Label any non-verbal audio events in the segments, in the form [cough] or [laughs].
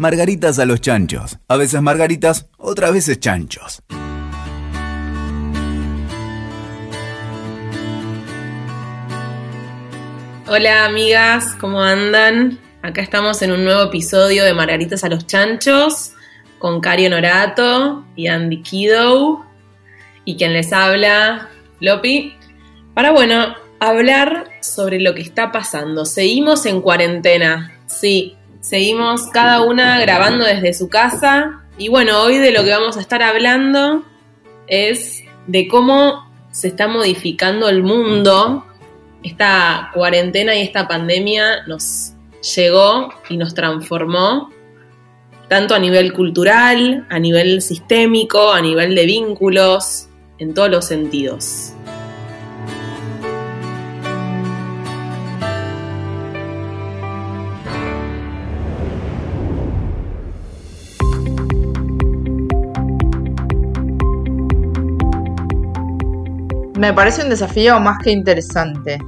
Margaritas a los chanchos. A veces margaritas, otras veces chanchos. Hola amigas, ¿cómo andan? Acá estamos en un nuevo episodio de Margaritas a los Chanchos con Cari Honorato y Andy Kiddo y quien les habla, Lopi, para bueno, hablar sobre lo que está pasando. Seguimos en cuarentena, sí, seguimos cada una grabando desde su casa y bueno, hoy de lo que vamos a estar hablando es de cómo se está modificando el mundo. Esta cuarentena y esta pandemia nos llegó y nos transformó tanto a nivel cultural, a nivel sistémico, a nivel de vínculos, en todos los sentidos. Me parece un desafío más que interesante.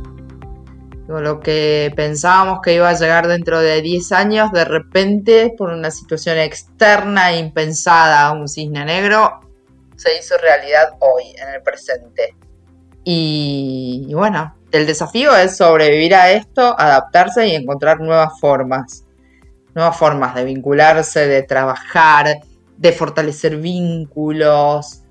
Lo que pensábamos que iba a llegar dentro de 10 años, de repente, por una situación externa e impensada, un cisne negro, se hizo realidad hoy, en el presente. Y, y, bueno, el desafío es sobrevivir a esto, adaptarse y encontrar nuevas formas. Nuevas formas de vincularse, de trabajar, de fortalecer vínculos,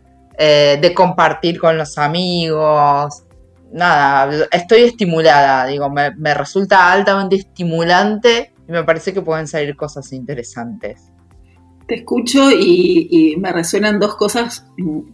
eh, de compartir con los amigos. Nada, estoy estimulada, digo, me, resulta altamente estimulante y me parece que pueden salir cosas interesantes. Te escucho y, me resuenan dos cosas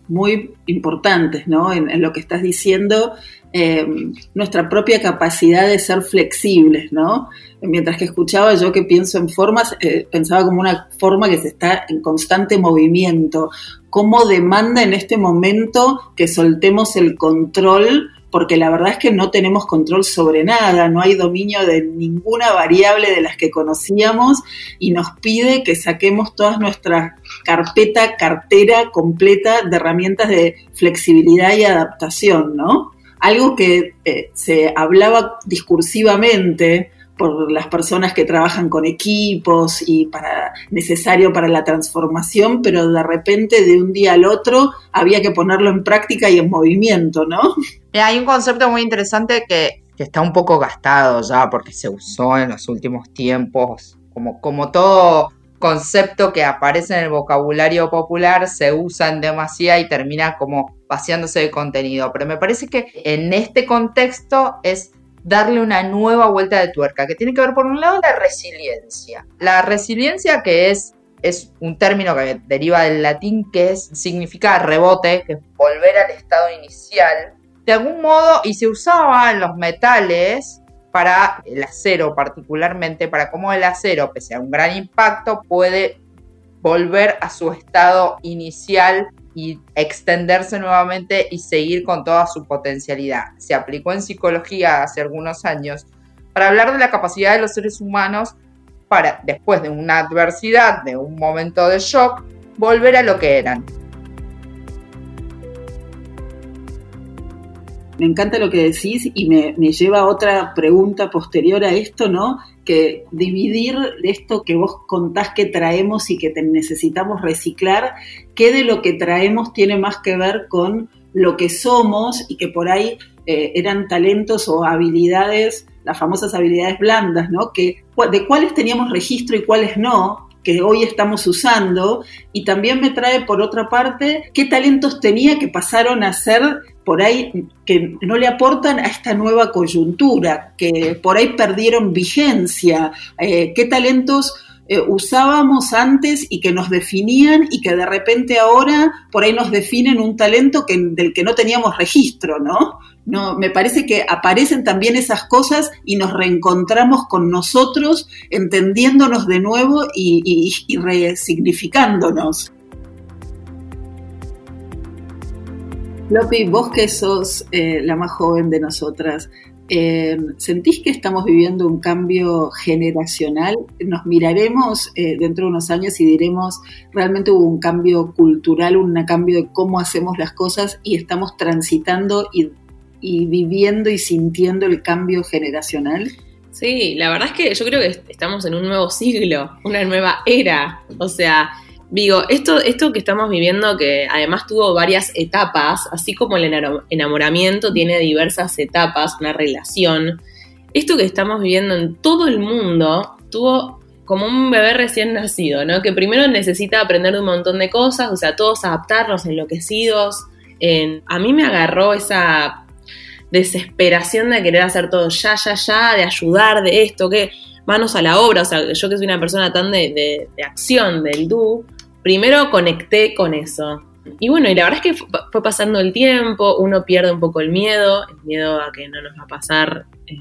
muy importantes ¿no? en, lo que estás diciendo. Eh, nuestra propia capacidad de ser flexibles, ¿no? Mientras que escuchaba yo que pienso en formas, eh, pensaba como una forma que se está en constante movimiento, cómo demanda en este momento que soltemos el control, porque la verdad es que no tenemos control sobre nada, no hay dominio de ninguna variable de las que conocíamos y nos pide que saquemos toda nuestra carpeta, cartera completa de herramientas de flexibilidad y adaptación, ¿no? Algo que eh, se hablaba discursivamente por las personas que trabajan con equipos y para necesario para la transformación, pero de repente de un día al otro había que ponerlo en práctica y en movimiento, ¿no? Hay un concepto muy interesante que, está un poco gastado ya porque se usó en los últimos tiempos, como, como todo concepto que aparece en el vocabulario popular se usa en demasía y termina como vaciándose de contenido. Pero me parece que en este contexto es darle una nueva vuelta de tuerca, que tiene que ver por un lado la resiliencia. La resiliencia que es, es un término que deriva del latín que significa rebote, que es volver al estado inicial. De algún modo, y se usaba en los metales para el acero particularmente, para cómo el acero, pese a un gran impacto, puede volver a su estado inicial y extenderse nuevamente y seguir con toda su potencialidad. Se aplicó en psicología hace algunos años para hablar de la capacidad de los seres humanos para, después de una adversidad, de un momento de shock, volver a lo que eran. Me encanta lo que decís y me, lleva a otra pregunta posterior a esto, ¿no? que dividir esto que vos contás que traemos y que necesitamos reciclar, qué de lo que traemos tiene más que ver con lo que somos y que por ahí eh, eran talentos o habilidades, las famosas habilidades blandas, ¿no? Que, de cuáles teníamos registro y cuáles no, que hoy estamos usando y también me trae por otra parte qué talentos tenía que pasaron a ser por ahí que no le aportan a esta nueva coyuntura, que por ahí perdieron vigencia, eh, qué talentos eh, usábamos antes y que nos definían y que de repente ahora por ahí nos definen un talento que, del que no teníamos registro, ¿no? No, me parece que aparecen también esas cosas y nos reencontramos con nosotros, entendiéndonos de nuevo y, resignificándonos. Lopi, vos que sos eh, la más joven de nosotras, eh, ¿Sentís que estamos viviendo un cambio generacional? Nos miraremos eh, dentro de unos años y diremos, realmente hubo un cambio cultural, un cambio de cómo hacemos las cosas y estamos transitando y, viviendo y sintiendo el cambio generacional. Sí, la verdad es que yo creo que estamos en un nuevo siglo, una nueva era. O sea, digo, esto, esto que estamos viviendo, que además tuvo varias etapas, así como el enamoramiento tiene diversas etapas, una relación, esto que estamos viviendo en todo el mundo tuvo como un bebé recién nacido, ¿no? Que primero necesita aprender de un montón de cosas, o sea, todos adaptarnos, enloquecidos. a mí me agarró esa desesperación de querer hacer todo ya, ya, ya, de ayudar, de esto, que manos a la obra, o sea, yo que soy una persona tan de, acción, del do, primero conecté con eso. Y bueno, y la verdad es que fue pasando el tiempo, uno pierde un poco el miedo, el miedo a que no nos va a pasar, eh,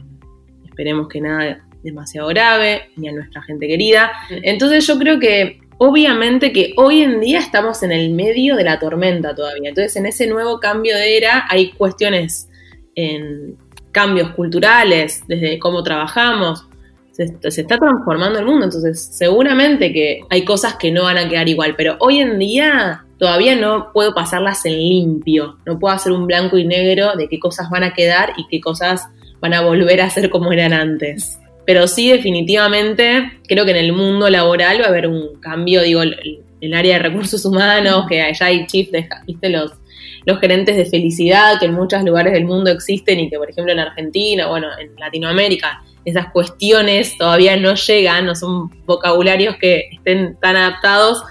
esperemos que nada demasiado grave, ni a nuestra gente querida. Entonces yo creo que obviamente que hoy en día estamos en el medio de la tormenta todavía. Entonces en ese nuevo cambio de era hay cuestiones en cambios culturales, desde cómo trabajamos, se, está transformando el mundo, entonces seguramente que hay cosas que no van a quedar igual, pero hoy en día todavía no puedo pasarlas en limpio, no puedo hacer un blanco y negro de qué cosas van a quedar y qué cosas van a volver a ser como eran antes. Pero sí, definitivamente, creo que en el mundo laboral va a haber un cambio, digo, el, el área de recursos humanos, que allá hay de, ¿viste? Los, los gerentes de felicidad que en muchos lugares del mundo existen y que, por ejemplo, en Argentina, bueno, en Latinoamérica, esas cuestiones todavía no llegan, no son vocabularios que estén tan adaptados,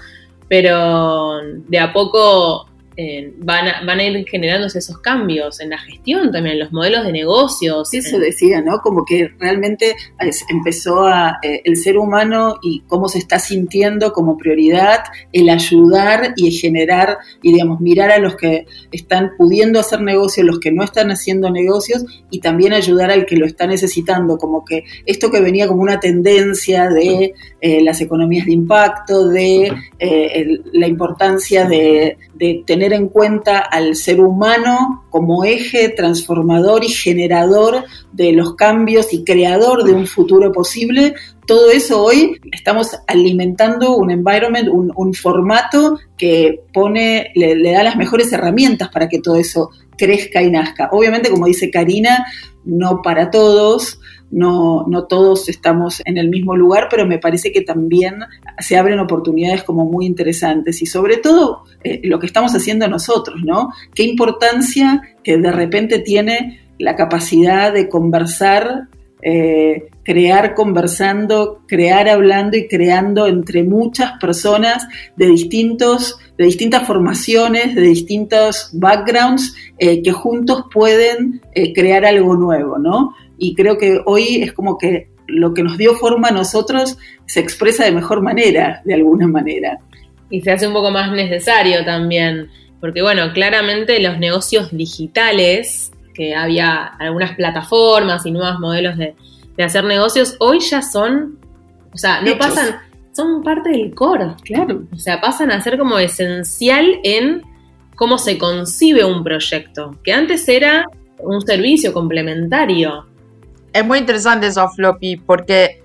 pero de a poco eh, van, a, van a ir generándose esos cambios en la gestión también, en los modelos de negocios. Sí, eso decía, ¿no? Como que realmente empezó a, eh, el ser humano y cómo se está sintiendo como prioridad el ayudar y generar y, digamos, mirar a los que están pudiendo hacer negocios, los que no están haciendo negocios y también ayudar al que lo está necesitando, como que esto que venía como una tendencia de eh, las economías de impacto, de la importancia de, de tener en cuenta al ser humano como eje transformador y generador de los cambios y creador de un futuro posible, todo eso hoy estamos alimentando un environment, un, formato que pone, le, da las mejores herramientas para que todo eso crezca y nazca. Obviamente, como dice Karina, no para todos, no, no todos estamos en el mismo lugar, pero me parece que también se abren oportunidades como muy interesantes y sobre todo eh, lo que estamos haciendo nosotros, ¿no? Qué importancia que de repente tiene la capacidad de conversar, eh, crear conversando, crear hablando y creando entre muchas personas de distintos, de distintas formaciones, de distintos backgrounds, eh, que juntos pueden crear algo nuevo, ¿no? Y creo que hoy es como que lo que nos dio forma a nosotros se expresa de mejor manera, de alguna manera. Y se hace un poco más necesario también, porque bueno, claramente los negocios digitales, que había algunas plataformas y nuevos modelos de, hacer negocios, hoy ya son, o sea, no pasan, son parte del core, claro. O sea, pasan a ser como esencial en cómo se concibe un proyecto, que antes era un servicio complementario es muy interesante eso, Floppy, porque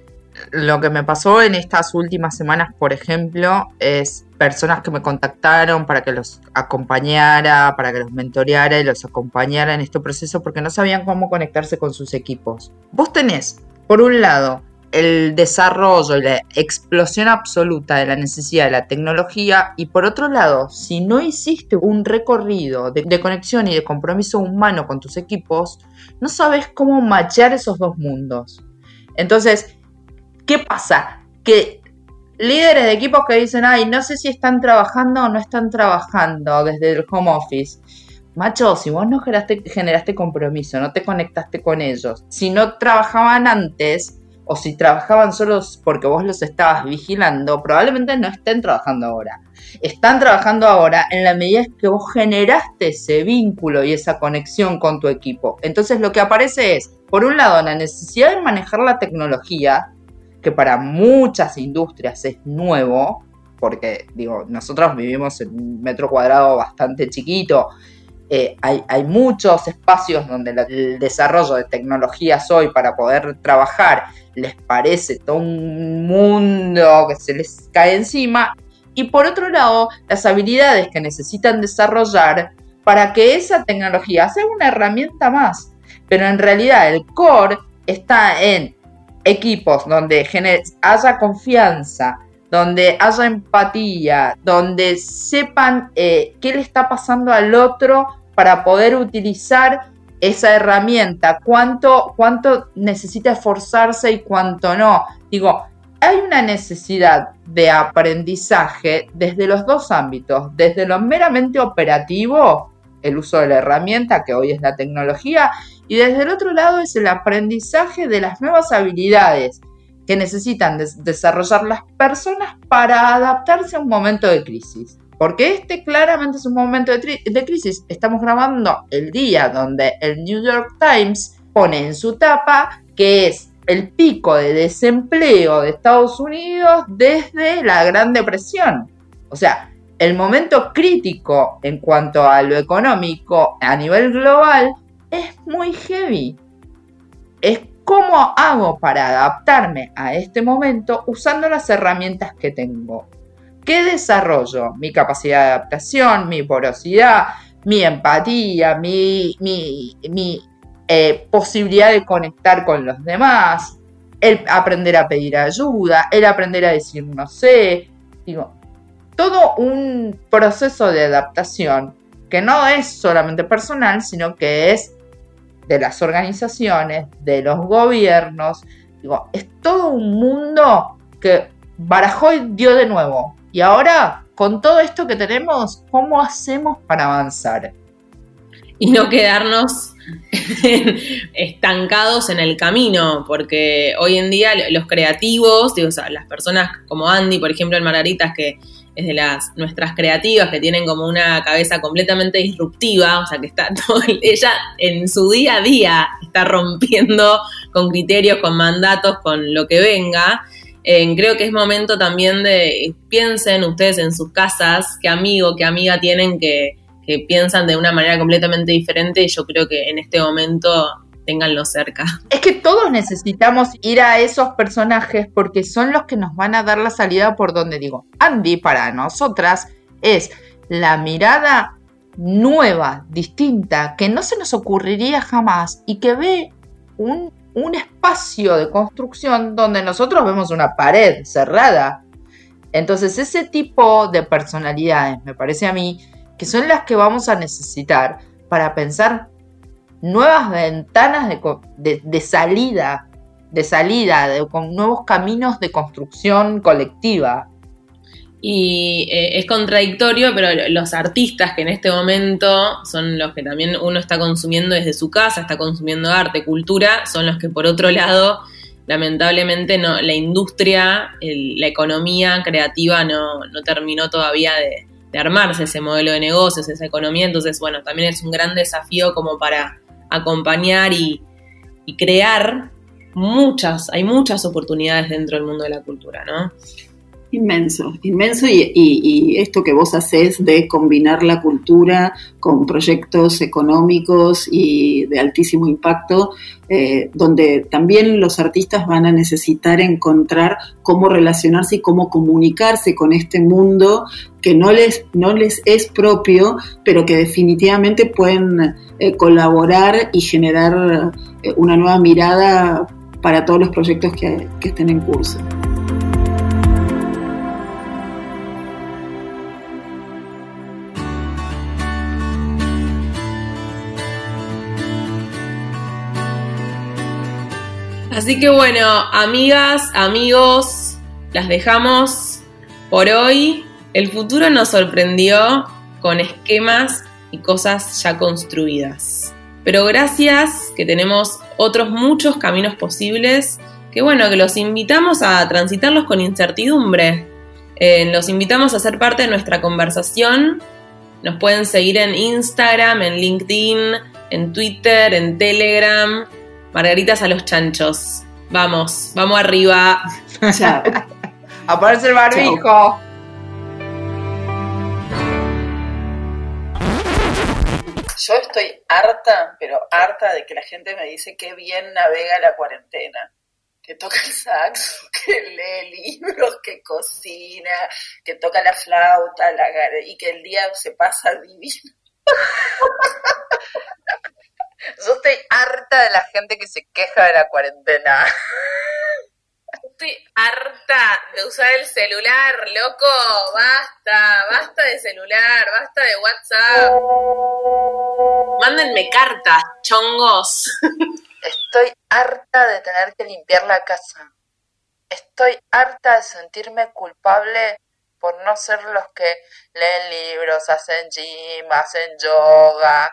lo que me pasó en estas últimas semanas, por ejemplo, es personas que me contactaron para que los acompañara, para que los mentoreara y los acompañara en este proceso porque no sabían cómo conectarse con sus equipos. Vos tenés, por un lado, el desarrollo y la explosión absoluta de la necesidad de la tecnología y por otro lado, si no hiciste un recorrido de, conexión y de compromiso humano con tus equipos, no sabes cómo machar esos dos mundos. Entonces, ¿qué pasa? Que líderes de equipos que dicen, ay, no sé si están trabajando o no están trabajando desde el home office. Macho, si vos no generaste, generaste compromiso, no te conectaste con ellos, si no trabajaban antes, o si trabajaban solos porque vos los estabas vigilando, probablemente no estén trabajando ahora. Están trabajando ahora en la medida que vos generaste ese vínculo y esa conexión con tu equipo. Entonces lo que aparece es, por un lado, la necesidad de manejar la tecnología, que para muchas industrias es nuevo, porque digo, nosotros vivimos en un metro cuadrado bastante chiquito eh, hay, muchos espacios donde el desarrollo de tecnologías hoy para poder trabajar les parece todo un mundo que se les cae encima. Y por otro lado, las habilidades que necesitan desarrollar para que esa tecnología sea una herramienta más. Pero en realidad el core está en equipos donde haya confianza, donde haya empatía, donde sepan eh, qué le está pasando al otro para poder utilizar esa herramienta, cuánto, cuánto necesita esforzarse y cuánto no. Digo, hay una necesidad de aprendizaje desde los dos ámbitos, desde lo meramente operativo, el uso de la herramienta, que hoy es la tecnología, y desde el otro lado es el aprendizaje de las nuevas habilidades que necesitan desarrollar las personas para adaptarse a un momento de crisis. Porque este claramente es un momento de, crisis. Estamos grabando el día donde el New York Times pone en su tapa que es el pico de desempleo de Estados Unidos desde la Gran Depresión. O sea, el momento crítico en cuanto a lo económico a nivel global es muy heavy. Es cómo hago para adaptarme a este momento usando las herramientas que tengo. ¿Qué desarrollo? Mi capacidad de adaptación, mi porosidad, mi empatía, mi, mi, eh, posibilidad de conectar con los demás, el aprender a pedir ayuda, el aprender a decir no sé. Digo, todo un proceso de adaptación que no es solamente personal, sino que es de las organizaciones, de los gobiernos. Digo, es todo un mundo que barajó y dio de nuevo. Y ahora, con todo esto que tenemos, ¿cómo hacemos para avanzar? Y no quedarnos estancados en el camino, porque hoy en día los creativos, digo, las personas como Andy, por ejemplo, en Margaritas, que es de las nuestras creativas que tienen como una cabeza completamente disruptiva, o sea que está [laughs] todo, ella en su día a día está rompiendo con criterios, con mandatos, con lo que venga. Creo que es momento también de piensen ustedes en sus casas qué amigo, qué amiga tienen que, que piensan de una manera completamente diferente y yo creo que en este momento tenganlo cerca. [laughs] Es que todos necesitamos ir a esos personajes porque son los que nos van a dar la salida por donde digo. Andy para nosotras es la mirada nueva, distinta, que no se nos ocurriría jamás y que ve un, un espacio de construcción donde nosotros vemos una pared cerrada. Entonces ese tipo de personalidades, me parece a mí, que son las que vamos a necesitar para pensar nuevas ventanas de, salida, de salida, con nuevos caminos de construcción colectiva. Y eh, es contradictorio, pero los artistas que en este momento son los que también uno está consumiendo desde su casa, está consumiendo arte, cultura, son los que por otro lado, lamentablemente, no, la industria, la economía creativa no, terminó todavía de, de armarse ese modelo de negocios, esa economía. Entonces, bueno, también es un gran desafío como para acompañar y, crear muchas, hay muchas oportunidades dentro del mundo de la cultura, ¿no? Inmenso, inmenso y, esto que vos haces de combinar la cultura con proyectos económicos y de altísimo impacto, eh, donde también los artistas van a necesitar encontrar cómo relacionarse y cómo comunicarse con este mundo que no les, no les es propio, pero que definitivamente pueden eh, colaborar y generar eh, una nueva mirada para todos los proyectos que estén en curso. Así que bueno, amigas, amigos, las dejamos por hoy. El futuro nos sorprendió con esquemas y cosas ya construidas. Pero gracias que tenemos otros muchos caminos posibles, que bueno, que los invitamos a transitarlos con incertidumbre. Eh, los invitamos a ser parte de nuestra conversación. Nos pueden seguir en Instagram, en LinkedIn, en Twitter, en Telegram Margaritas a los chanchos. Vamos, vamos arriba. Chao. [laughs] Aparece el barbijo. Yo estoy harta, pero harta de que la gente me dice que bien navega la cuarentena. Que toca el saxo, [laughs] que lee libros, que cocina, que toca la flauta la, y que el día se pasa divino. [laughs] Yo estoy harta de la gente que se queja de la cuarentena. estoy harta de usar el celular, loco. Basta, basta de celular, basta de WhatsApp. Mándenme cartas, chongos. Estoy harta de tener que limpiar la casa. Estoy harta de sentirme culpable por no ser los que leen libros, hacen gym, hacen yoga,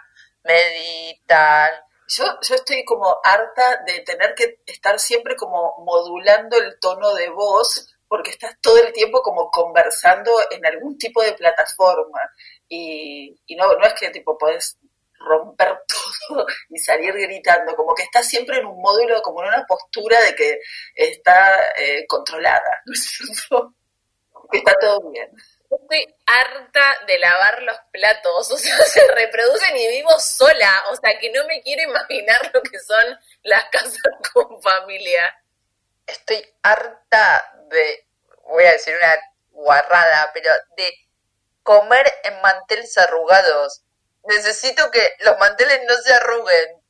meditan. Yo, yo estoy como harta de tener que estar siempre como modulando el tono de voz porque estás todo el tiempo como conversando en algún tipo de plataforma y, y no, no es que tipo podés romper [laughs] todo y salir gritando, como que estás siempre en un módulo, como en una postura de que está eh, controlada, [laughs] ¿no es cierto? Que está todo bien. Estoy harta de lavar los platos, [laughs] o sea, se reproducen y vivo sola, o sea, que no me quiero imaginar lo que son las [laughs] casas con familia. Estoy harta de, voy a decir una guarrada, pero de comer en manteles arrugados. Necesito que los manteles no se arruguen.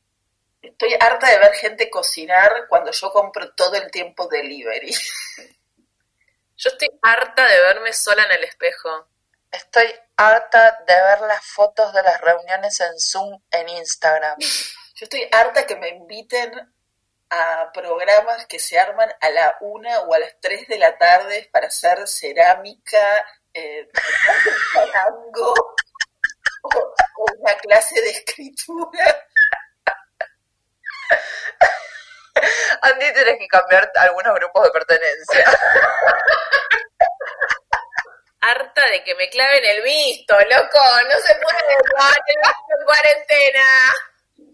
Estoy harta de ver gente cocinar cuando yo compro todo el tiempo delivery. [laughs] Yo estoy harta de verme sola en el espejo. Estoy harta de ver las fotos de las reuniones en Zoom en Instagram. [laughs] Yo estoy harta que me inviten a programas que se arman a la una o a las tres de la tarde para hacer cerámica, eh, [laughs] o, o una clase de escritura. [laughs] Andy, tenés que cambiar algunos grupos de pertenencia. Harta de que me claven el visto, loco. No se puede clavar el visto en cuarentena.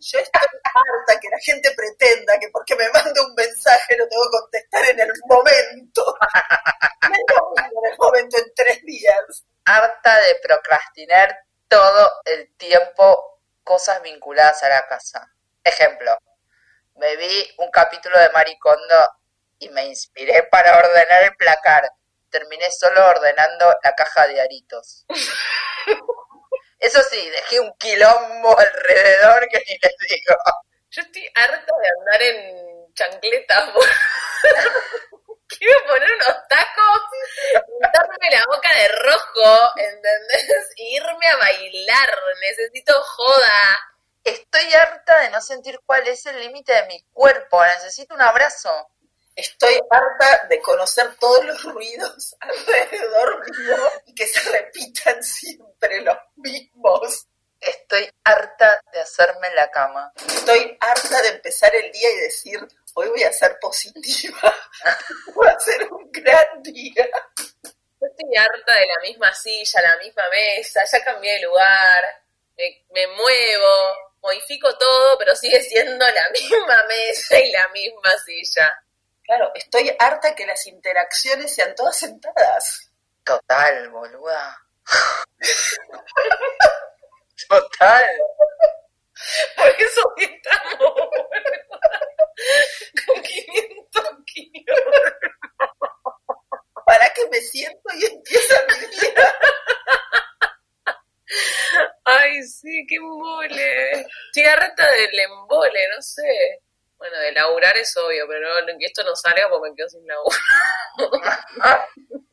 Yo estoy harta que la gente pretenda que porque me manda un mensaje lo tengo que contestar en el momento. [laughs] No en el momento en tres días. Harta de procrastinar todo el tiempo cosas vinculadas a la casa. Ejemplo, me vi un capítulo de Maricondo y me inspiré para ordenar el placar. Terminé solo ordenando la caja de aritos. Eso sí, dejé un quilombo alrededor que ni les digo. Yo estoy harta de andar en chancletas. [laughs] Quiero poner unos tacos, pintarme la boca de rojo, ¿entendés? Y irme a bailar. Necesito joda. Estoy harta de no sentir cuál es el límite de mi cuerpo. Necesito un abrazo. Estoy harta de conocer todos los ruidos [laughs] alrededor mío y que se repitan siempre los mismos. Estoy harta de hacerme la cama. Estoy harta de empezar el día y decir, hoy voy a ser positiva. [laughs] Voy a ser un gran día. Yo estoy harta de la misma silla, la misma mesa, ya cambié de lugar, me, me muevo, modifico todo, pero sigue siendo la [laughs] misma mesa y la misma silla. Claro, estoy harta que las interacciones sean todas sentadas. Total, boluda. [laughs] Total. Por eso estamos con 500 kilos. [laughs] ¿Para que me siento y empieza mi día? Ay, sí, qué embole. Estoy harta del embole, no sé. Bueno, de laburar es obvio, pero no, que esto no salga porque me quedo sin laburo. [laughs]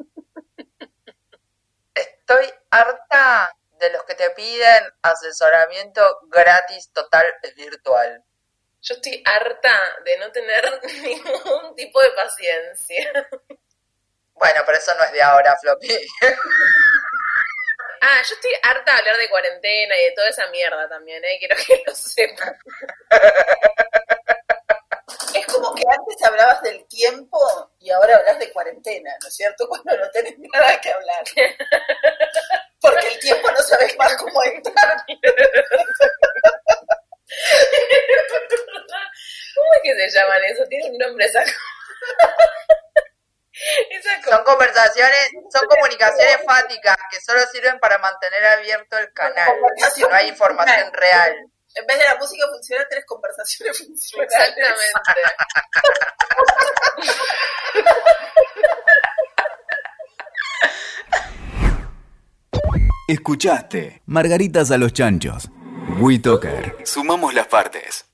Estoy harta de los que te piden asesoramiento gratis total virtual. Yo estoy harta de no tener [laughs] ningún tipo de paciencia. Bueno, pero eso no es de ahora, Floppy. [laughs] Ah, yo estoy harta de hablar de cuarentena y de toda esa mierda también, ¿eh? Quiero que lo sepan. [laughs] Es como que antes hablabas del tiempo y ahora hablas de cuarentena, ¿no es cierto? [laughs] Cuando no tenés nada que hablar. [laughs] Porque el tiempo no sabes más cómo estar. ¿Cómo es que se llaman eso? Tiene un nombre esa cosa. Esa Son son comunicaciones fáticas que solo sirven para mantener abierto el canal. Si no hay información real. En vez de la música funcional, tenés conversaciones funcionales. Exactamente. Escuchaste Margaritas a los Chanchos. WeToker. Sumamos las partes.